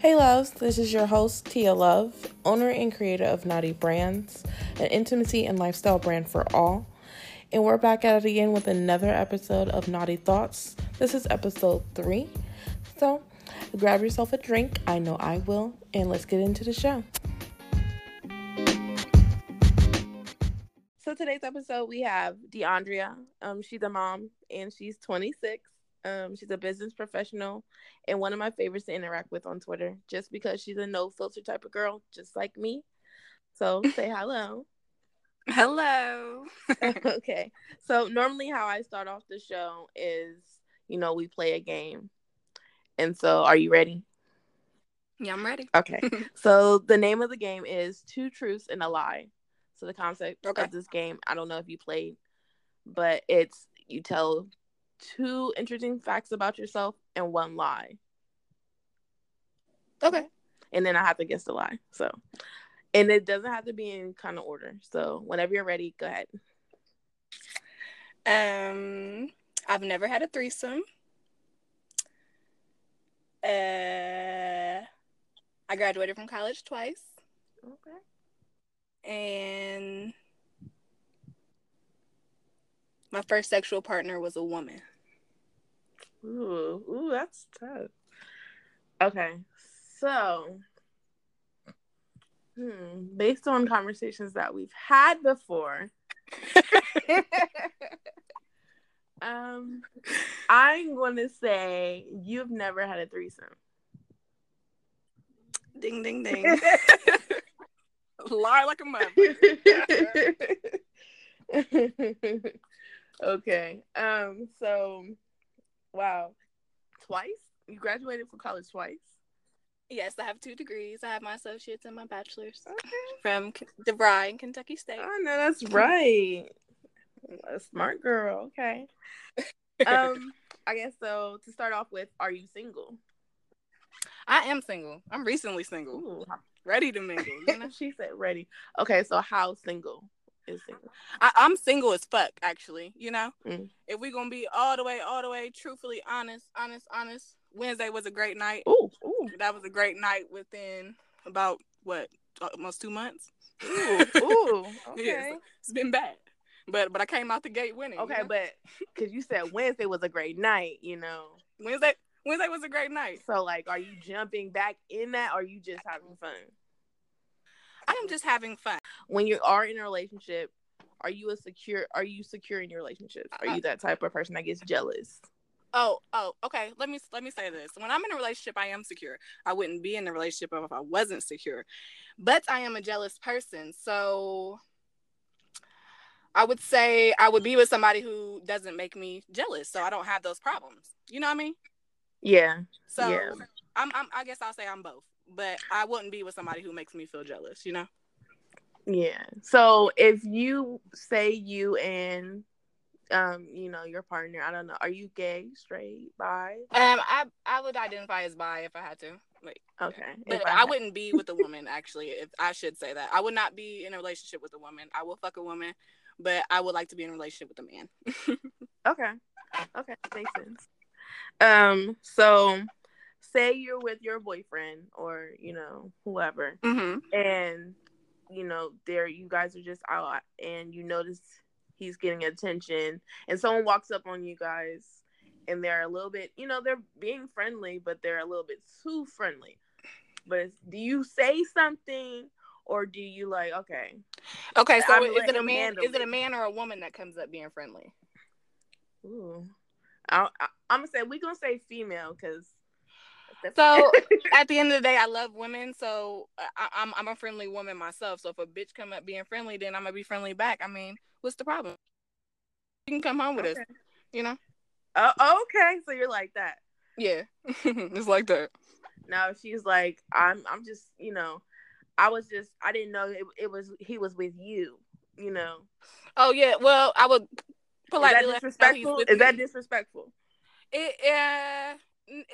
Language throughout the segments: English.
Hey loves, this is your host Tia Love, owner and creator of Naughty Brands, an intimacy and lifestyle brand for all. And we're back at it again with another episode of Naughty Thoughts. This is episode three. So grab yourself a drink, I know I will, and let's get into the show. So today's episode we have DeAndrea. Um, she's a mom and she's 26. Um, she's a business professional and one of my favorites to interact with on Twitter, just because she's a no filter type of girl, just like me. So say hello. Hello. okay. So normally how I start off the show is, you know, we play a game. And so are you ready? Yeah, I'm ready. Okay. so the name of the game is Two Truths and a Lie. So the concept Okay. of this game, I don't know if you played, but it's you tell two interesting facts about yourself and one lie. Okay. And then I have to guess the lie. So and it doesn't have to be in kind of order. So whenever you're ready, go ahead. Um, I've never had a threesome. Uh, I graduated from college twice, Okay. and my first sexual partner was a woman. Ooh, ooh, that's tough. Okay, so, hmm, based on conversations that we've had before, um, I'm going to say you've never had a threesome. Ding, ding, ding. Lie like a mother. okay. Um. So, wow, twice you graduated from college twice. yes, I have two degrees. I have my associates and my bachelor's Okay. from DeVry in Kentucky State. Oh no, that's right. A smart girl. Okay. Um, I guess so. To start off with, are you single? I am single. I'm recently single, Ooh, ready to mingle. You know? she said ready. Okay, so how single is single? I, I'm single as fuck, actually. You know, Mm. if we're gonna be all the way, all the way, truthfully honest, honest, honest. Wednesday was a great night. Ooh, ooh, That was a great night within about what almost two months. ooh, ooh. Okay. Yes. It's been bad, but but I came out the gate winning. you Okay, know? but because you said Wednesday was a great night, you know. Wednesday Wednesday was a great night. So like, are you jumping back in that, or are you just having fun? I am just having fun. When you are in a relationship, are you a secure? Are you secure in your relationships? Are Uh, you that type of person that gets jealous? Oh, oh, okay. Let me let me say this. When I'm in a relationship, I am secure. I wouldn't be in a relationship if I wasn't secure. But I am a jealous person. So I would say I would be with somebody who doesn't make me jealous. So I don't have those problems. You know what I mean? Yeah. So Yeah. I'm, I'm I guess I'll say I'm both. But I wouldn't be with somebody who makes me feel jealous, you know? Yeah. So if you say you and um, you know, your partner, I don't know, are you gay, straight, bi? Um I I would identify as bi if I had to. Like Okay. But If I wouldn't be with a woman actually. If I should say that, I would not be in a relationship with a woman. I will fuck a woman, but I would like to be in a relationship with a man. Okay. Okay, makes sense. Um, so say you're with your boyfriend or, you know, whoever, mm-hmm. and you know, there you guys are just out and you notice he's getting attention and someone walks up on you guys and they're a little bit, you know, they're being friendly, but they're a little bit too friendly. But it's, do you say something or do you like, okay, Okay, so I'm is it a man? Is it a man or a woman that comes up being friendly? ooh, I, I, I'm gonna say we're gonna say female because So at the end of the day, I love women, so I, I'm I'm a friendly woman myself. So if a bitch come up being friendly, then I'm gonna be friendly back. I mean, what's the problem? You can come home with us, you know? Oh, okay. So you're like that. Yeah, it's like that. No, she's like, I'm, I'm just, you know, I was just, I didn't know it, it was he was with you. You know, Oh yeah, well I would is that let her know he's disrespectful? Is that disrespectful? It, uh,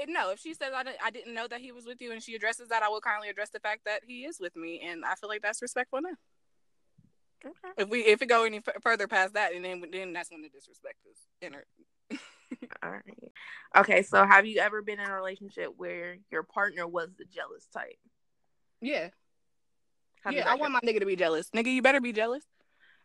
no, if she says I didn't, I didn't know that he was with you, and she addresses that, I will kindly address the fact that he is with me, and I feel like that's respectful now. Okay. If we if it go any f- further past that, and then then that's when the disrespect is entered. All right. Okay, so have you ever been in a relationship where your partner was the jealous type? Yeah. How yeah, I want my nigga to be jealous. Nigga, you better be jealous.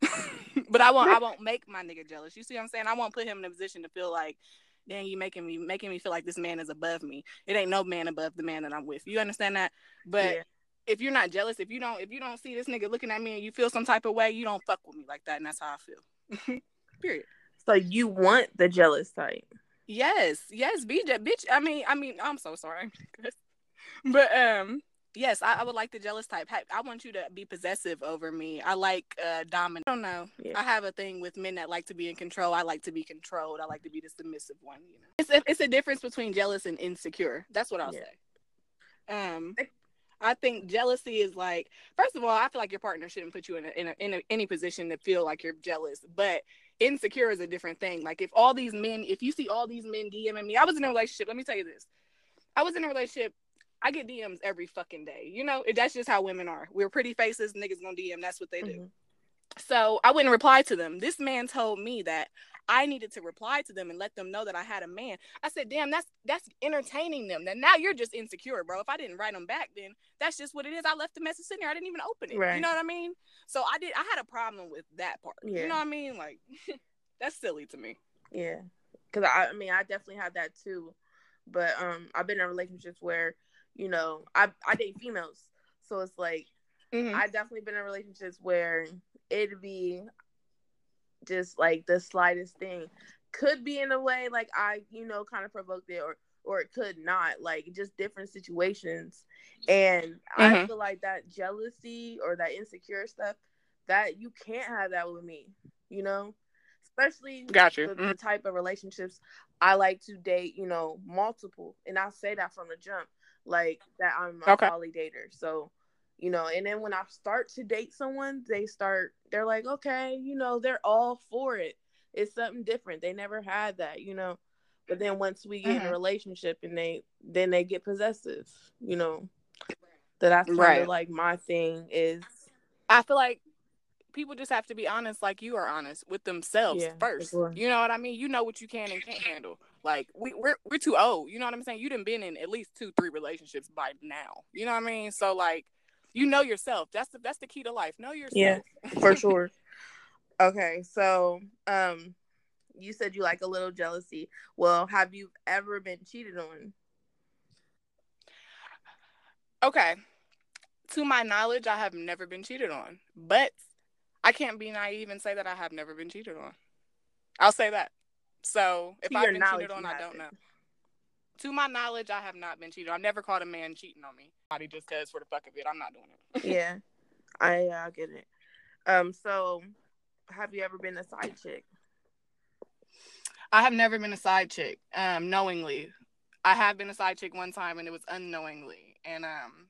but I won't I won't make my nigga jealous. You see what I'm saying? I won't put him in a position to feel like, dang, you making me making me feel like this man is above me. It ain't no man above the man that I'm with. You understand that? But yeah. if you're not jealous, if you don't if you don't see this nigga looking at me and you feel some type of way, you don't fuck with me like that, and that's how I feel. Period. So you want the jealous type. Yes, yes, BJ, bitch. I mean, I mean, I'm so sorry, but um, yes, I, I, would like the jealous type. I want you to be possessive over me. I like uh dominant. I don't know. Yeah. I have a thing with men that like to be in control. I like to be controlled. I like to be the submissive one. You know, it's a, it's a difference between jealous and insecure. That's what I'll yeah. say. Um, I think jealousy is like, first of all, I feel like your partner shouldn't put you in a, in, a, in a, any position to feel like you're jealous. But insecure is a different thing. Like if all these men, if you see all these men DMing me, I was in a relationship. Let me tell you this. I was in a relationship. I get DMs every fucking day. You know, that's just how women are. We're pretty faces. Niggas gonna DM. That's what they do. Mm-hmm. So I wouldn't reply to them. This man told me that I needed to reply to them and let them know that I had a man. I said, "Damn, that's that's entertaining them." Then now you're just insecure, bro. If I didn't write them back, then that's just what it is. I left the message sitting there. I didn't even open it. Right. You know what I mean? So I did. I had a problem with that part. Yeah. You know what I mean? Like that's silly to me. Yeah, because I, I mean, I definitely had that too. But um, I've been in relationships where, you know, I I date females, so it's like mm-hmm. I definitely been in relationships where it'd be just like the slightest thing could be in a way like I, you know, kind of provoked it or or it could not, like just different situations. And mm-hmm. I feel like that jealousy or that insecure stuff, that you can't have that with me, you know? Especially Got you. The, mm-hmm. the type of relationships I like to date, you know, multiple. And I say that from the jump, like that I'm a okay. poly dater. So you know and then when i start to date someone they start they're like okay you know they're all for it it's something different they never had that you know but then once we get mm-hmm. in a mm-hmm. relationship and they then they get possessive you know that that's kind right. of like my thing is i feel like people just have to be honest like you are honest with themselves yeah, first sure. you know what i mean you know what you can and can't handle like we, we're we're too old you know what i'm saying you done been in at least two three relationships by now you know what i mean so like you know yourself. That's the that's the key to life. Know yourself. Yeah, for sure. okay, so um, you said you like a little jealousy. Well, have you ever been cheated on? Okay. To my knowledge, I have never been cheated on, but I can't be naive and say that I have never been cheated on. I'll say that. So if I've been cheated on, I don't know to my knowledge, I have not been cheated. I've never caught a man cheating on me. Body just says for the fuck of it, I'm not doing it. yeah, I uh, get it. Um, so have you ever been a side chick? I have never been a side chick. Um, knowingly, I have been a side chick one time, and it was unknowingly. And um,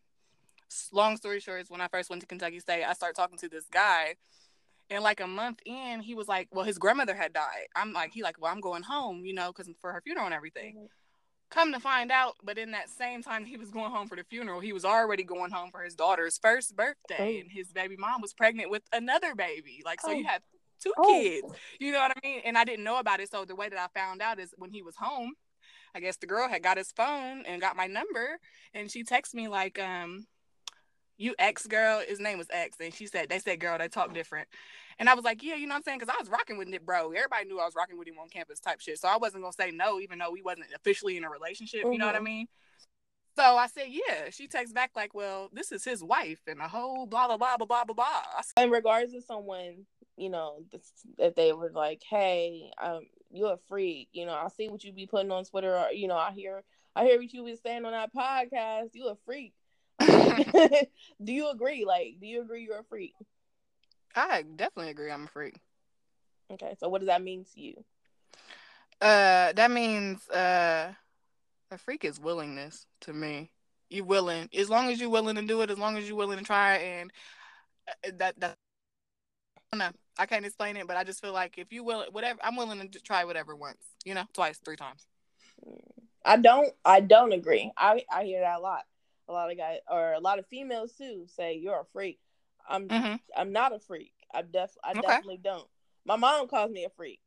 long story short, is when I first went to Kentucky State, I started talking to this guy. And like a month in, he was like, "Well, his grandmother had died." I'm like, he like, "Well, I'm going home, you know, because for her funeral and everything." Mm-hmm. Come to find out, but in that same time he was going home for the funeral, he was already going home for his daughter's first birthday, oh. and his baby mom was pregnant with another baby. Like, so oh. you had two oh. kids. You know what I mean? And I didn't know about it. So the way that I found out is when he was home, I guess the girl had got his phone and got my number, and she texted me like, um, "You ex girl." His name was X, and she said they said, "Girl, they talk different." And I was like, yeah, you know what I'm saying? Because I was rocking with it, bro. Everybody knew I was rocking with him on campus type shit. So I wasn't gonna say no, even though we wasn't officially in a relationship. Mm-hmm. You know what I mm-hmm. mean? So I said, yeah. She texts back like, well, this is his wife, and a whole blah blah blah blah blah blah blah. In regards to someone, you know, if they were like, hey, um, you're a freak. You know, I see what you be putting on Twitter. Or, you know, I hear, I hear what you be saying on that podcast. You a freak. do you agree? Like, do you agree you're a freak? I definitely agree. I'm a freak. Okay, so what does that mean to you? Uh, that means uh, a freak is willingness to me. You willing, as long as you're willing to do it, as long as you're willing to try, and uh, that that. I don't know. I can't explain it, but I just feel like if you will, whatever, I'm willing to try whatever once. You know, twice, three times. I don't. I don't agree. I I hear that a lot. A lot of guys or a lot of females too say you're a freak. I'm mm-hmm. I'm not a freak. I def I okay. definitely don't. My mom calls me a freak.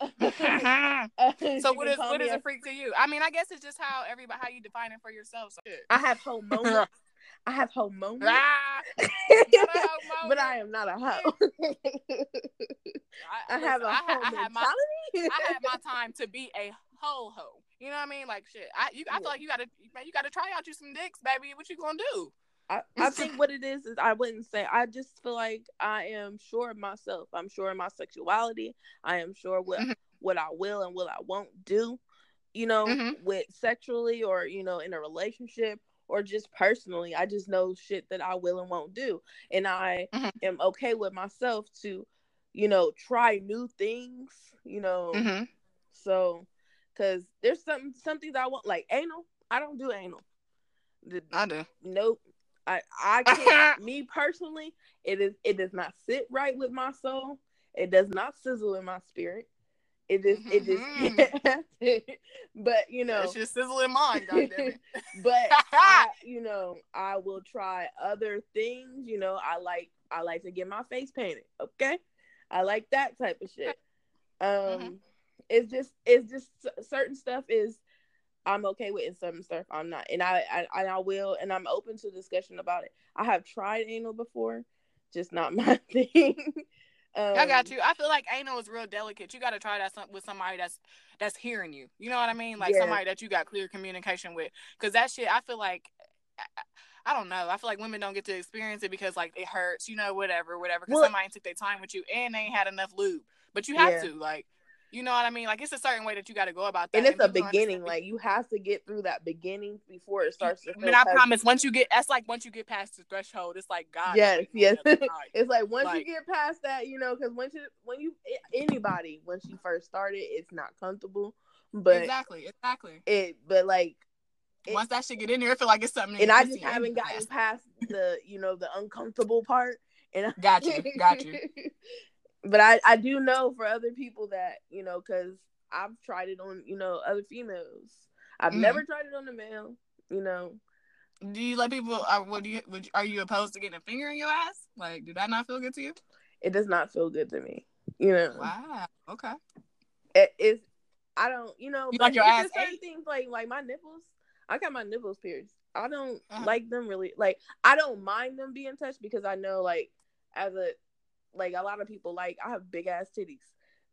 so what is what is a freak to you? I mean, I guess it's just how everybody how you define it for yourself. So. I have hoe moments. I have hoe moments. Ah, but I am not a hoe. I, I have a I, hoe I, have my. I have my time to be a ho ho. You know what I mean? Like shit. I you I feel like you gotta man, you gotta try out you some dicks, baby. What you gonna do? I, I think what it is is I wouldn't say I just feel like I am sure of myself. I'm sure of my sexuality. I am sure what Mhm. what I will and what I won't do. You know, Mhm. with sexually or you know in a relationship or just personally. I just know shit that I will and won't do, and I Mhm. am okay with myself to, you know, try new things. You know, Mm-hmm. so because there's some something that I want like anal. I don't do anal. The- I do. nope. I I can't. me personally, it is it does not sit right with my soul. It does not sizzle in my spirit. It just it just. but you know, It's just sizzling mine, goddammit. but I, you know, I will try other things. You know, I like I like to get my face painted. Okay, I like that type of shit. Um, Mhm. It's just it's just certain stuff is I'm okay with, and some stuff I'm not, and I, I and I will, and I'm open to discussion about it. I have tried anal before, just not my thing. um, I got you. I feel like anal is real delicate. You got to try that some- with somebody that's that's hearing you. You know what I mean? Like Yeah. somebody that you got clear communication with. Because that shit, I feel like. I- I don't know. I feel like women don't get to experience it because like it hurts, you know, whatever, whatever. Because somebody took their time with you and they ain't had enough lube. But you have Yeah. to, like, you know what I mean? Like it's a certain way that you got to go about that. and it's a beginning. Like you have to get through that beginning before it starts to. I mean, I promise. Once you get, that's like once you get past the threshold, it's like God. Yes, yes. the other side. It's like once Like- you get past that, you know, because once you when you anybody when she first started, it's not comfortable, but exactly, exactly. it but like it- Once that shit get in there, I feel like it's something. and I just haven't gotten past the you know the uncomfortable part. And I, Got you, got you. But I I do know for other people that you know because I've tried it on you know other females. I've Mhm. never tried it on a male. You know, Do you let people? Uh, what do you? Would, are you opposed to getting a finger in your ass? Like, did that not feel good to you? it does not feel good to me. You know, Wow. Okay. it's I don't you know You like your ass certain things like like my nipples. I got my nipples pierced. I don't Uh-huh. like them really. Like I don't mind them being touched because I know like as a like a lot of people like I have big ass titties.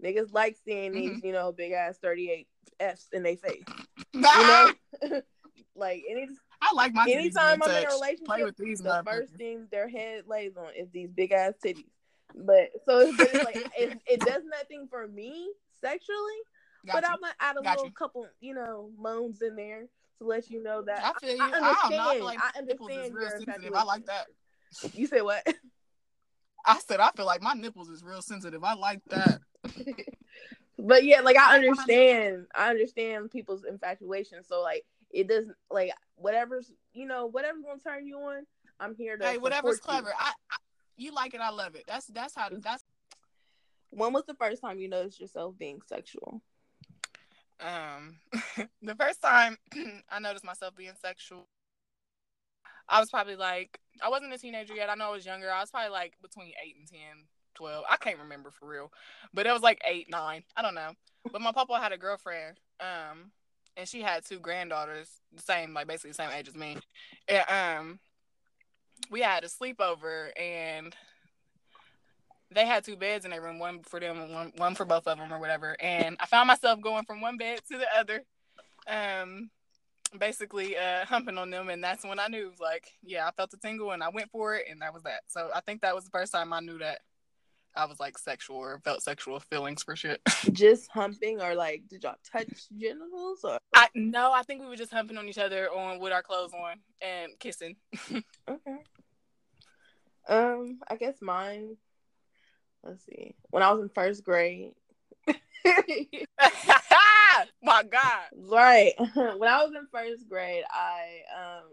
Niggas like seeing Mm-hmm. these, you know, big ass 38 F's in their face. You know? like any I like my. anytime I'm in a relationship, these the first thing their head lays on is these big ass titties. But so it's, it's like it, it does nothing for me sexually, Got but you. I'm gonna add a Got little you. couple, you know, moans in there to let you know that I feel you. I I, don't know. I understand. like I understand your. I like that. You said what? I said I feel like my nipples is real sensitive. I like that. but yeah, like I I like my understand. I understand people's infatuation. So like it doesn't like whatever's you know whatever's gonna turn you on. I'm here to Hey, whatever's support you. clever. I, I you like it. I love it. That's that's how that's When was the first time you noticed yourself being sexual? Um, the first time I noticed myself being sexual, I was probably like, I wasn't a teenager yet. I know I was younger. I was probably like between 8 and 10, 12. I can't remember for real, but it was like 8, 9. I don't know. But my papa had a girlfriend, um, and she had two granddaughters, the same, like basically the same age as me. And, um, we had a sleepover and they had two beds in their room, one for them one, one for both of them or whatever. And I found myself going from one bed to the other, um, basically uh, humping on them. And that's when I knew, like, yeah, I felt the tingle and I went for it. And that was that. So I think that was the first time I knew that I was like sexual or felt sexual feelings for shit. Just humping or like did y'all touch genitals or I no, I think we were just humping on each other on with our clothes on and kissing. okay. Um, I guess mine. Let's see. When I was in first grade. My God. right. when I was in first grade, I um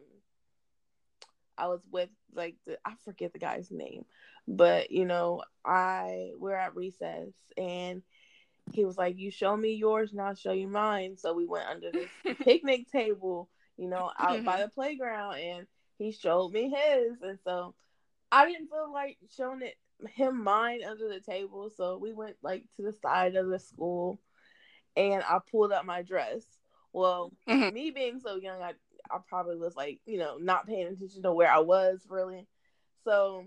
I was with like the I forget the guy's name, but you know, I we're at recess and he was like, You show me yours and I'll show you mine. So we went under this picnic table, you know, out by the playground and he showed me his and so I didn't feel like showing it him mine under the table. So we went like to the side of the school and I pulled up my dress. Well, mm-hmm. me being so young, I I probably was like, you know, not paying attention to where I was really. So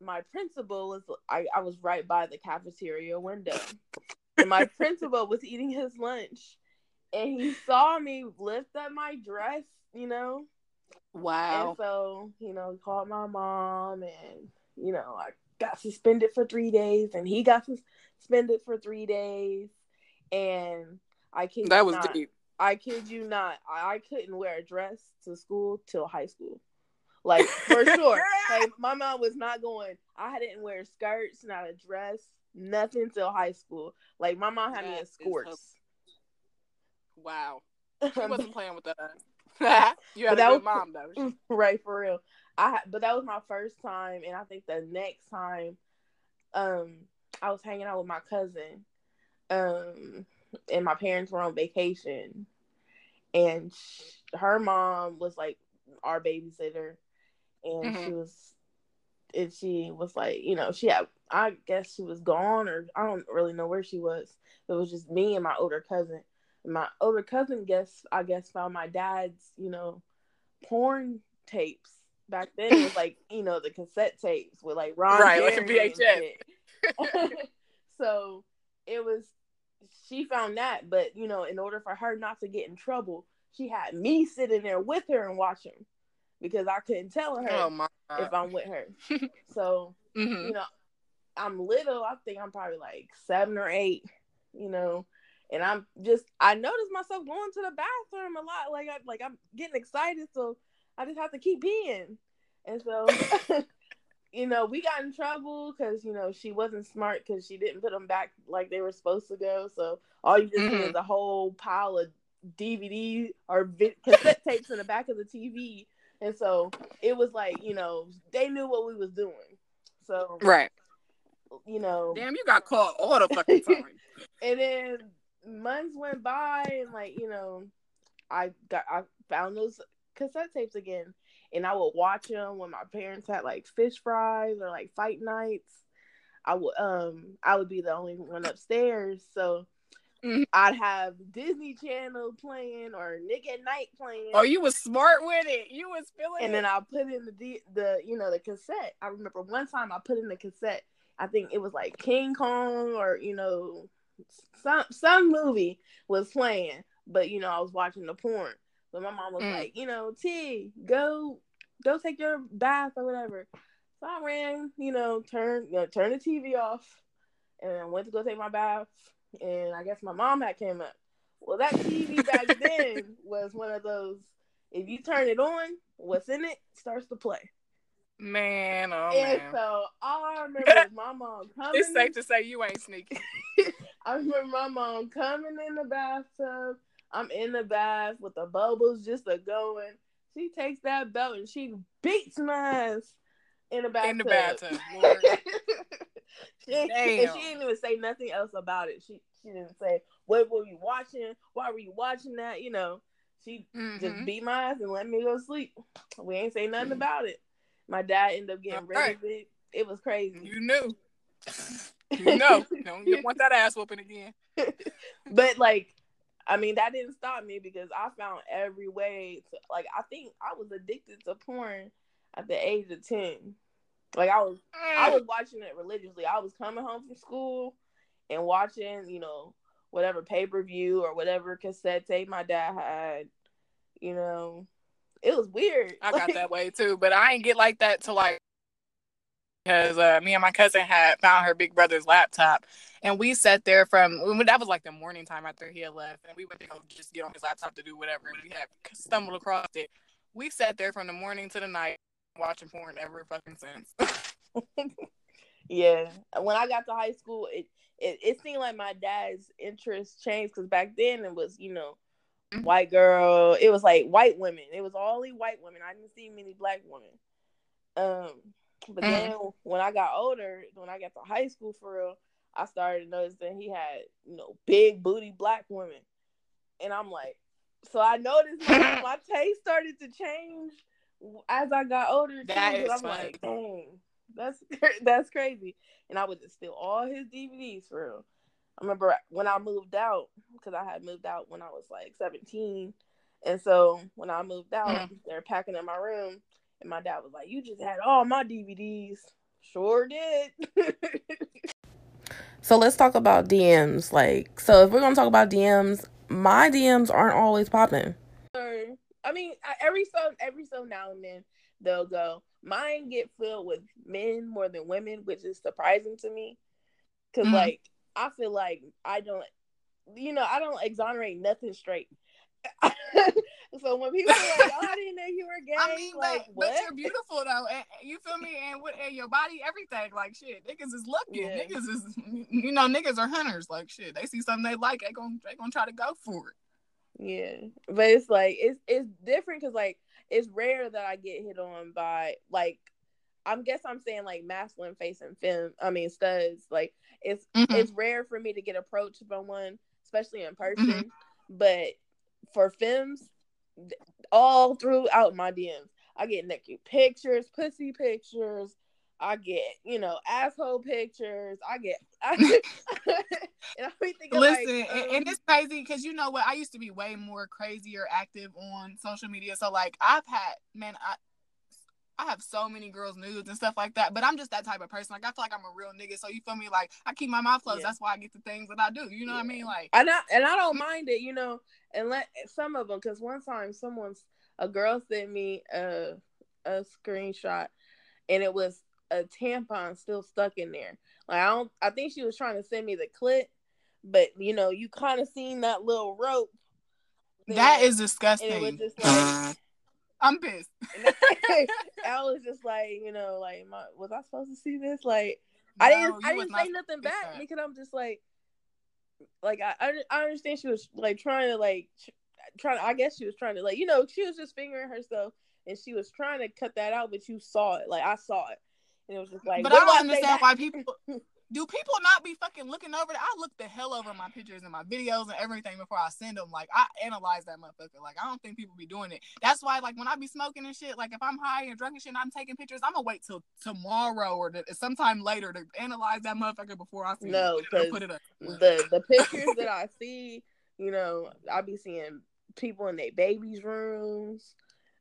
my principal was I, I was right by the cafeteria window. and my principal was eating his lunch and he saw me lift up my dress, you know. Wow. And so, you know, he called my mom and, you know, I got suspended for three days and he got suspended for three days. And I kid That was not, deep. I kid you not, I, I couldn't wear a dress to school till high school. Like for sure. like my mom was not going. I didn't wear skirts, not a dress, nothing till high school. Like my mom had that me in skirts. Wow. She wasn't playing with that. you had but a good was, mom though. Right for real. I but that was my first time, and I think the next time, um, I was hanging out with my cousin, um, and my parents were on vacation, and she, her mom was like our babysitter, and mm-hmm. she was and she was like, you know, she had I guess she was gone or I don't really know where she was. It was just me and my older cousin. My older cousin guess I guess found my dad's, you know, porn tapes. Back then it was like, you know, the cassette tapes with like Ron Right, Jeremy like VHS. so it was she found that, but you know, in order for her not to get in trouble, she had me sitting there with her and watching because I couldn't tell her oh if I'm with her. so mm-hmm. you know, I'm little. I think I'm probably like seven or eight. You know, and I'm just I notice myself going to the bathroom a lot. Like I like I'm getting excited, so I just have to keep being. And so, you know, we got in trouble because you know she wasn't smart because she didn't put them back like they were supposed to go. So all you just mm-hmm. see is a whole pile of DVD or vi- cassette tapes in the back of the TV and so it was like, you know, they knew what we was doing. So Right. You know Damn, you got caught all the fucking time. and then months went by and like, you know, I got I found those cassette tapes again. And I would watch them when my parents had like fish fries or like fight nights. I would um I would be the only one upstairs. So Mm-hmm. I'd have Disney Channel playing or Nick at Nite playing. Oh, you was smart with it. You was feeling and it. then I put in the the you know the cassette. I remember one time I put in the cassette. I think it was like King Kong or you know some some movie was playing, but you know I was watching the porn. So my mom was mm. like, you know, T, go go take your bath or whatever. So I ran, you know, turn you know, turn the TV off, and I went to go take my bath and I guess my mom had came up. Well, that TV back then was one of those. If you turn it on, what's in it starts to play. Man, oh and man. so all I remember is my mom coming. It's safe to say you ain't sneaking. I remember my mom coming in the bathtub. I'm in the bath with the bubbles just a going. She takes that belt and she beats my ass in the bathtub. In the bathtub. she, Damn. And she didn't even say nothing else about it. She she didn't say what were you watching? Why were you watching that? You know, she mm-hmm. just beat my ass and let me go sleep. We ain't say nothing about it. My dad ended up getting rid right. of it. It was crazy. You knew. You know, don't want that ass whooping again. but like, I mean, that didn't stop me because I found every way to like. I think I was addicted to porn at the age of ten. Like I was, I was watching it religiously. I was coming home from school and watching, you know, whatever pay per view or whatever cassette tape my dad had. You know, it was weird. I got that way too, but I ain't get like that to like because uh, me and my cousin had found her big brother's laptop, and we sat there from that was like the morning time after he had left, and we went to go just get on his laptop to do whatever, and we had stumbled across it. We sat there from the morning to the night watching porn ever fucking since. yeah, when I got to high school, it it, it seemed like my dad's interest changed because back then it was you know mm-hmm. white girl. It was like white women. It was only white women. I didn't see many black women. Um, but mm-hmm. then when I got older, when I got to high school for real, I started noticing he had you know big booty black women, and I'm like, so I noticed my, my taste started to change as I got older. That too, is I'm funny. like, dang, that's that's crazy. And I would just steal all his DVDs for real. I remember when I moved out because I had moved out when I was like 17, and so when I moved out, mm-hmm. they're packing in my room, and my dad was like, "You just had all my DVDs." Sure did. so let's talk about DMs. Like, so if we're gonna talk about DMs, my DMs aren't always popping. I mean, every so every so now and then they'll go. Mine get filled with men more than women, which is surprising to me. because mm-hmm. like I feel like I don't, you know, I don't exonerate nothing straight. so when people are like, "Oh, I didn't know you were gay," I mean, like, but, but, you're beautiful though, and, you feel me? And with and your body, everything, like shit, niggas is looking. Yeah. Niggas is, you know, niggas are hunters. Like shit, they see something they like, they gonna they gonna try to go for it. Yeah, but it's like it's it's different because like it's rare that I get hit on by like I'm guess I'm saying like masculine facing fem I mean studs. Like it's mm-hmm. it's rare for me to get approached by one, especially in person. Mm-hmm. But for films, all throughout my DMs, I get naked pictures, pussy pictures, I get, you know, asshole pictures. I get, I, and I be thinking, listen, like, um, and it's crazy because you know what? I used to be way more crazy or active on social media. So like, I've had, man, I. I have so many girls nudes and stuff like that, but I'm just that type of person. Like I feel like I'm a real nigga, so you feel me? Like I keep my mouth closed. Yeah. That's why I get the things that I do. You know yeah. what I mean? Like, and I and I don't mm. mind it, you know. And let some of them, because one time someone's a girl sent me a a screenshot, and it was a tampon still stuck in there. Like I don't I think she was trying to send me the clip, but you know, you kind of seen that little rope. There, that is disgusting. it was just like I'm pissed. I was just like, you know, like, my, was I supposed to see this? Like, no, I didn't, I didn't say nothing back that. because I'm just like, like I, I, understand she was like trying to like, trying. To I guess she was trying to like, you know, she was just fingering herself and she was trying to cut that out, but you saw it. Like I saw it, and it was just like, but I don't understand why people do people not be fucking looking over that? I look the hell over my pictures and my videos and everything before I send them. Like I analyze that motherfucker. Like I don't think people be doing it. That's why, like when I be smoking and shit, like if I'm high and drunk and shit, and I'm taking pictures. I'm gonna wait till tomorrow or to, sometime later to analyze that motherfucker before I no, because put it up. the the pictures that I see, you know, I be seeing people in their babies' rooms.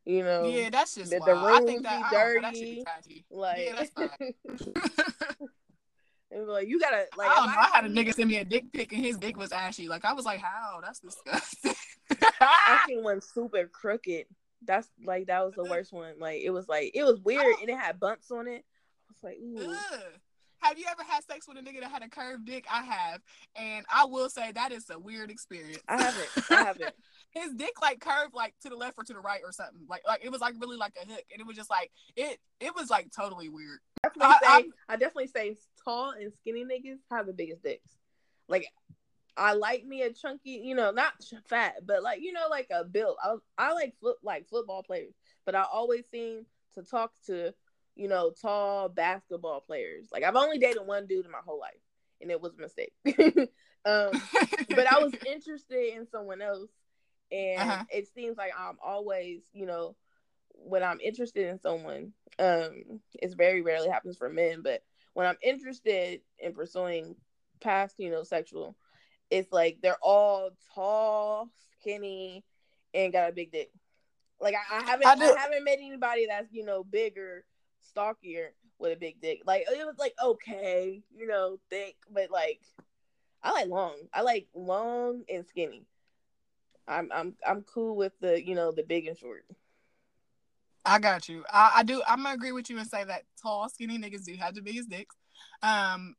You know, yeah, that's just the, the rooms I think that, be dirty. That like, yeah, that's fine. and like you gotta like. I don't know. I, I had a nigga send me a dick pic and his dick was ashy. Like I was like, how? That's disgusting. I seen one super crooked. That's like that was the worst one. Like it was like it was weird and it had bumps on it. I was like, ooh. Ugh. Have you ever had sex with a nigga that had a curved dick? I have, and I will say that is a weird experience. I haven't. I haven't. His dick like curved like to the left or to the right or something. Like like it was like really like a hook, and it was just like it. It was like totally weird. Definitely I, say, I, I definitely say tall and skinny niggas have the biggest dicks. Like I like me a chunky, you know, not fat, but like you know, like a build. I I like like football players, but I always seem to talk to you know, tall basketball players. Like I've only dated one dude in my whole life, and it was a mistake. um, but I was interested in someone else, and uh-huh. it seems like I'm always, you know, when I'm interested in someone, um, it's very rarely happens for men, but when I'm interested in pursuing past, you know, sexual, it's like they're all tall, skinny, and got a big dick. Like I, I haven't, I, I haven't met anybody that's you know bigger stockier with a big dick. Like it was like okay, you know, thick, but like I like long. I like long and skinny. I'm I'm I'm cool with the you know the big and short. I got you. I, I do. I'm gonna agree with you and say that tall, skinny niggas do have the biggest dicks. Um,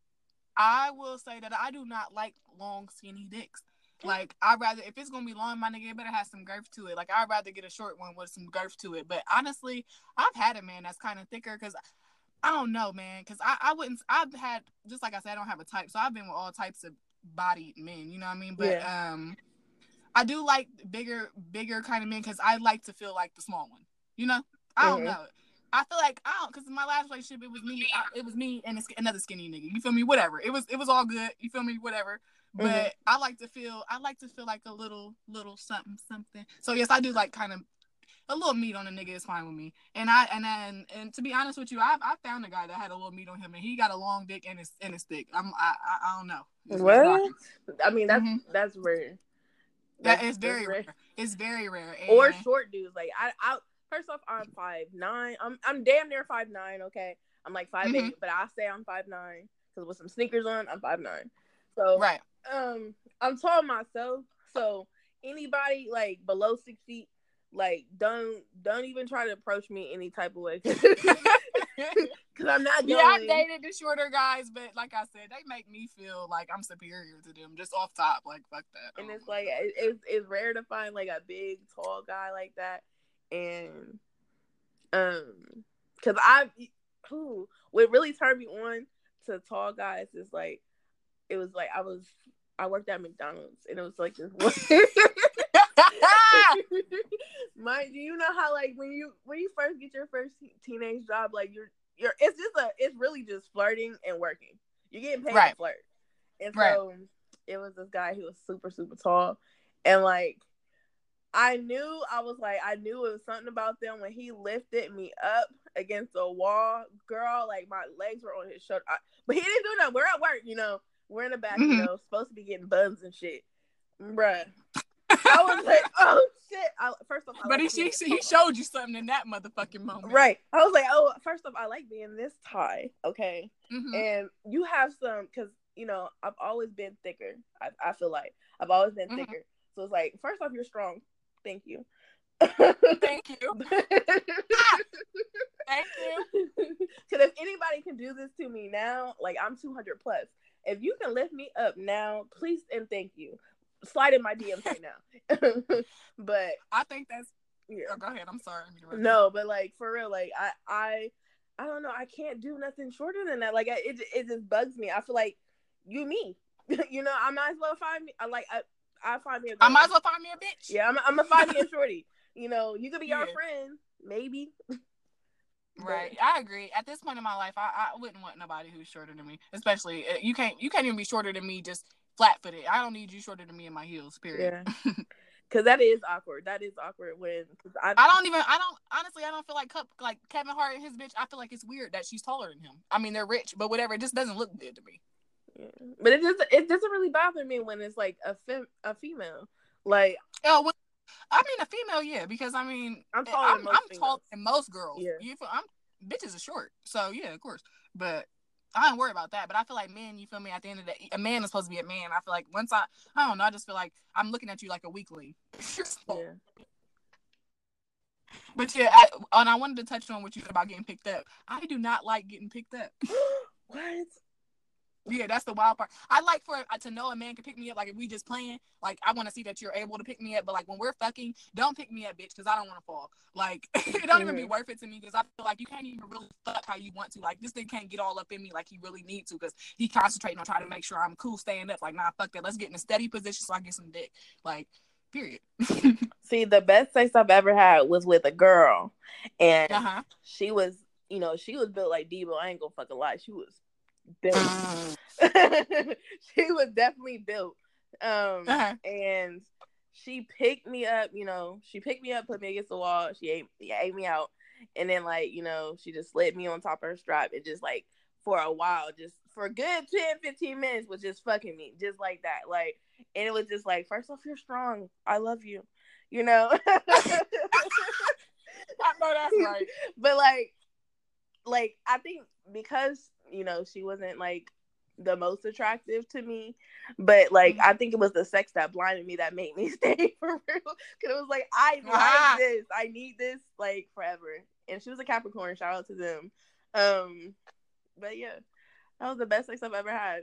I will say that I do not like long, skinny dicks. Like I'd rather if it's gonna be long, my nigga, it better have some girth to it. Like I'd rather get a short one with some girth to it. But honestly, I've had a man that's kind of thicker because I don't know, man. Because I, I wouldn't. I've had just like I said, I don't have a type, so I've been with all types of bodied men. You know what I mean? But yeah. um, I do like bigger, bigger kind of men because I like to feel like the small one. You know? I don't mm-hmm. know. I feel like I don't because in my last relationship it was me, I, it was me and another skinny nigga. You feel me? Whatever. It was it was all good. You feel me? Whatever. Mm-hmm. but mm-hmm. I like to feel I like to feel like a little little something something. So yes, I do like kind of a little meat on a nigga is fine with me. And I and then and to be honest with you, I I found a guy that had a little meat on him, and he got a long dick and it's and it's thick. I'm I I, I don't know. It's what? I mean that's mm-hmm. that's rare. That's, that is very rare. rare. It's very rare. And... Or short dudes. Like I I first off I'm five nine. I'm I'm damn near five nine. Okay, I'm like 5 mm-hmm. eight, but I say I'm five nine because with some sneakers on, I'm five nine. So right. Um, I'm tall myself, so anybody like below six feet, like don't don't even try to approach me any type of way. Cause I'm not. Going. Yeah, I dated the shorter guys, but like I said, they make me feel like I'm superior to them just off top. Like fuck that. And it's like it's it's rare to find like a big tall guy like that, and um, cause I who what really turned me on to tall guys is like it was like I was I worked at McDonald's and it was like this one Mind do you know how like when you when you first get your first teenage job, like you're you're it's just a it's really just flirting and working. You're getting paid right. to flirt. And so right. it was this guy who was super, super tall. And like I knew I was like I knew it was something about them when he lifted me up against the wall, girl. Like my legs were on his shoulder, I, but he didn't do nothing. We're at work, you know. We're in the back, mm-hmm. you know, supposed to be getting buns and shit, bruh. I was like, oh shit. I, first off, I but like he, he showed you something in that motherfucking moment, right? I was like, oh, first off, I like being this tie, okay, mm-hmm. and you have some because you know I've always been thicker. I, I feel like I've always been mm-hmm. thicker, so it's like first off, you're strong. Thank you. Thank you. Thank you. Because if anybody can do this to me now, like I'm 200 plus. If you can lift me up now, please and thank you. Slide in my DMs right now. but I think that's yeah. Oh, go ahead. I'm sorry. No, but like for real, like I I I don't know. I can't do nothing shorter than that. Like it it just bugs me. I feel like you me. you know, I might as well find me. I like I I find me. A I might as well find me a bitch. Yeah, I'm. I'm a find me a shorty. You know, you could be yeah. our friend, maybe. Right, I agree. At this point in my life, I, I wouldn't want nobody who's shorter than me. Especially uh, you can't you can't even be shorter than me just flat footed. I don't need you shorter than me in my heels. Period. Yeah. Cause that is awkward. That is awkward when I, I don't even I don't honestly I don't feel like Cup like Kevin Hart and his bitch. I feel like it's weird that she's taller than him. I mean they're rich, but whatever. It just doesn't look good to me. Yeah. But it doesn't it doesn't really bother me when it's like a fem- a female. Like oh, well, I mean a female, yeah, because I mean I'm eh, taller I'm, I'm taller than most girls. Yeah, you feel, I'm bitches are short, so yeah, of course. But I don't worry about that. But I feel like men, you feel me? At the end of the day, a man is supposed to be a man. I feel like once I, I don't know, I just feel like I'm looking at you like a weakling. yeah. But yeah, I, and I wanted to touch on what you said about getting picked up. I do not like getting picked up. what? Yeah, that's the wild part. I like for uh, to know a man can pick me up. Like if we just playing, like I want to see that you're able to pick me up. But like when we're fucking, don't pick me up, bitch, because I don't want to fall. Like it don't even be worth it to me because I feel like you can't even really fuck how you want to. Like this thing can't get all up in me like he really need to because he concentrating on trying to make sure I'm cool, staying up. Like nah, fuck that. Let's get in a steady position so I get some dick. Like period. see, the best sex I've ever had was with a girl, and uh-huh. she was, you know, she was built like Debo. I ain't gonna fucking lie. She was built. she was definitely built. Um, uh-huh. and she picked me up. You know, she picked me up, put me against the wall. She ate, ate me out, and then like you know, she just slid me on top of her strap and just like for a while, just for a good 10, 15 minutes, was just fucking me, just like that. Like, and it was just like, first off, you're strong. I love you. You know. I know that's right. But like, like I think because you know, she wasn't like the most attractive to me. But like mm-hmm. I think it was the sex that blinded me that made me stay for real. Cause it was like, I ah. like this. I need this like forever. And she was a Capricorn, shout out to them. Um but yeah, that was the best sex I've ever had.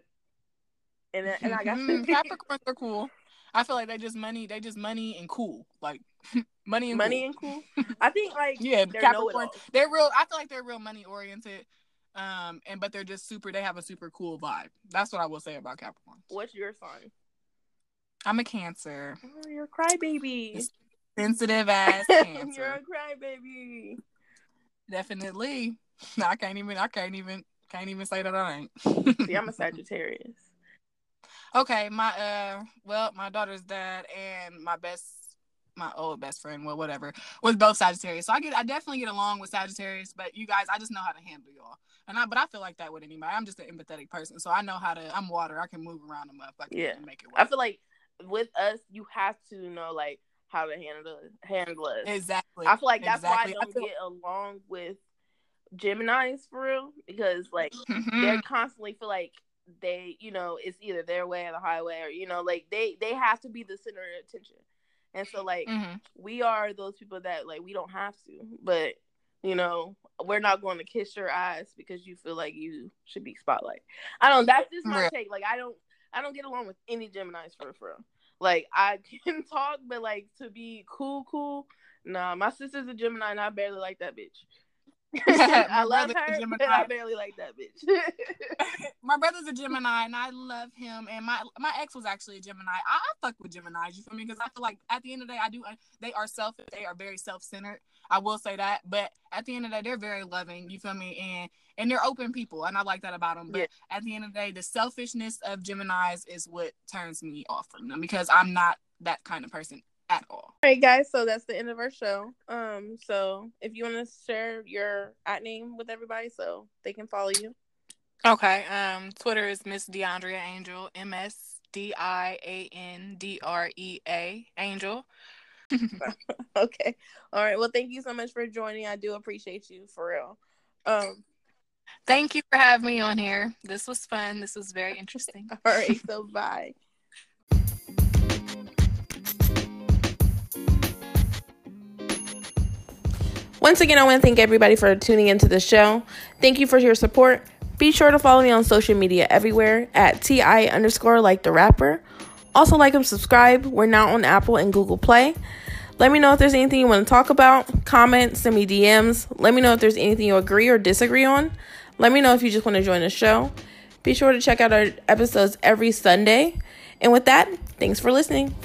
And and I got mm, Capricorns are cool. I feel like they just money, they just money and cool. Like money and money cool. and cool. I think like yeah, they're Capricorn. They're real. I feel like they're real money oriented. Um, and but they're just super. They have a super cool vibe. That's what I will say about Capricorn. What's your sign? I'm a Cancer. Oh, you're a crybaby. Sensitive ass Cancer. you're a crybaby. Definitely. I can't even. I can't even. Can't even say that I ain't. See, I'm a Sagittarius. Okay, my uh, well, my daughter's dad and my best my old best friend, well, whatever, was both Sagittarius. So I get, I definitely get along with Sagittarius. But you guys, I just know how to handle y'all. And I, but I feel like that with anybody. I'm just an empathetic person, so I know how to. I'm water. I can move around a motherfucker Yeah. make it work. I feel like with us, you have to know like how to handle handle us. exactly. I feel like that's exactly. why I don't feel- get along with Gemini's for real because like they mm-hmm. constantly feel like they, you know, it's either their way or the highway, or you know, like they they have to be the center of attention. And so like Mhm. we are those people that like we don't have to, but you know, we're not going to kiss your eyes because you feel like you should be spotlight. I don't. That's just my take. Like I don't. I don't get along with any Gemini's for for real. Like I can talk, but like to be cool, cool. Nah, my sister's a Gemini, and I barely like that bitch. I love her, Gemini. I barely like that bitch. my brother's a Gemini and I love him. And my my ex was actually a Gemini. I, I fuck with Geminis, you feel me? Because I feel like at the end of the day, I do. Uh, they are selfish. They are very self centered. I will say that. But at the end of the day, they're very loving. You feel me? And and they're open people, and I like that about them. But Yeah. at the end of the day, the selfishness of Geminis is what turns me off from them because I'm not that kind of person at all. All right, guys. So that's the end of our show. Um, so if you want to share your at name with everybody, so they can follow you. Okay. Um, Twitter is Miss Diandrea Angel, M S D I A N D R E A Angel. Okay. All right. Well, thank you so much for joining. I do appreciate you for real. Um. Thank you for having me on here. This was fun. This was very interesting. All right. So bye. Once again, I want to thank everybody for tuning into the show. Thank you for your support. Be sure to follow me on social media everywhere at TI underscore like the rapper. Also, like and subscribe. We're now on Apple and Google Play. Let me know if there's anything you want to talk about. Comment, send me DMs. Let me know if there's anything you agree or disagree on. Let me know if you just want to join the show. Be sure to check out our episodes every Sunday. And with that, thanks for listening.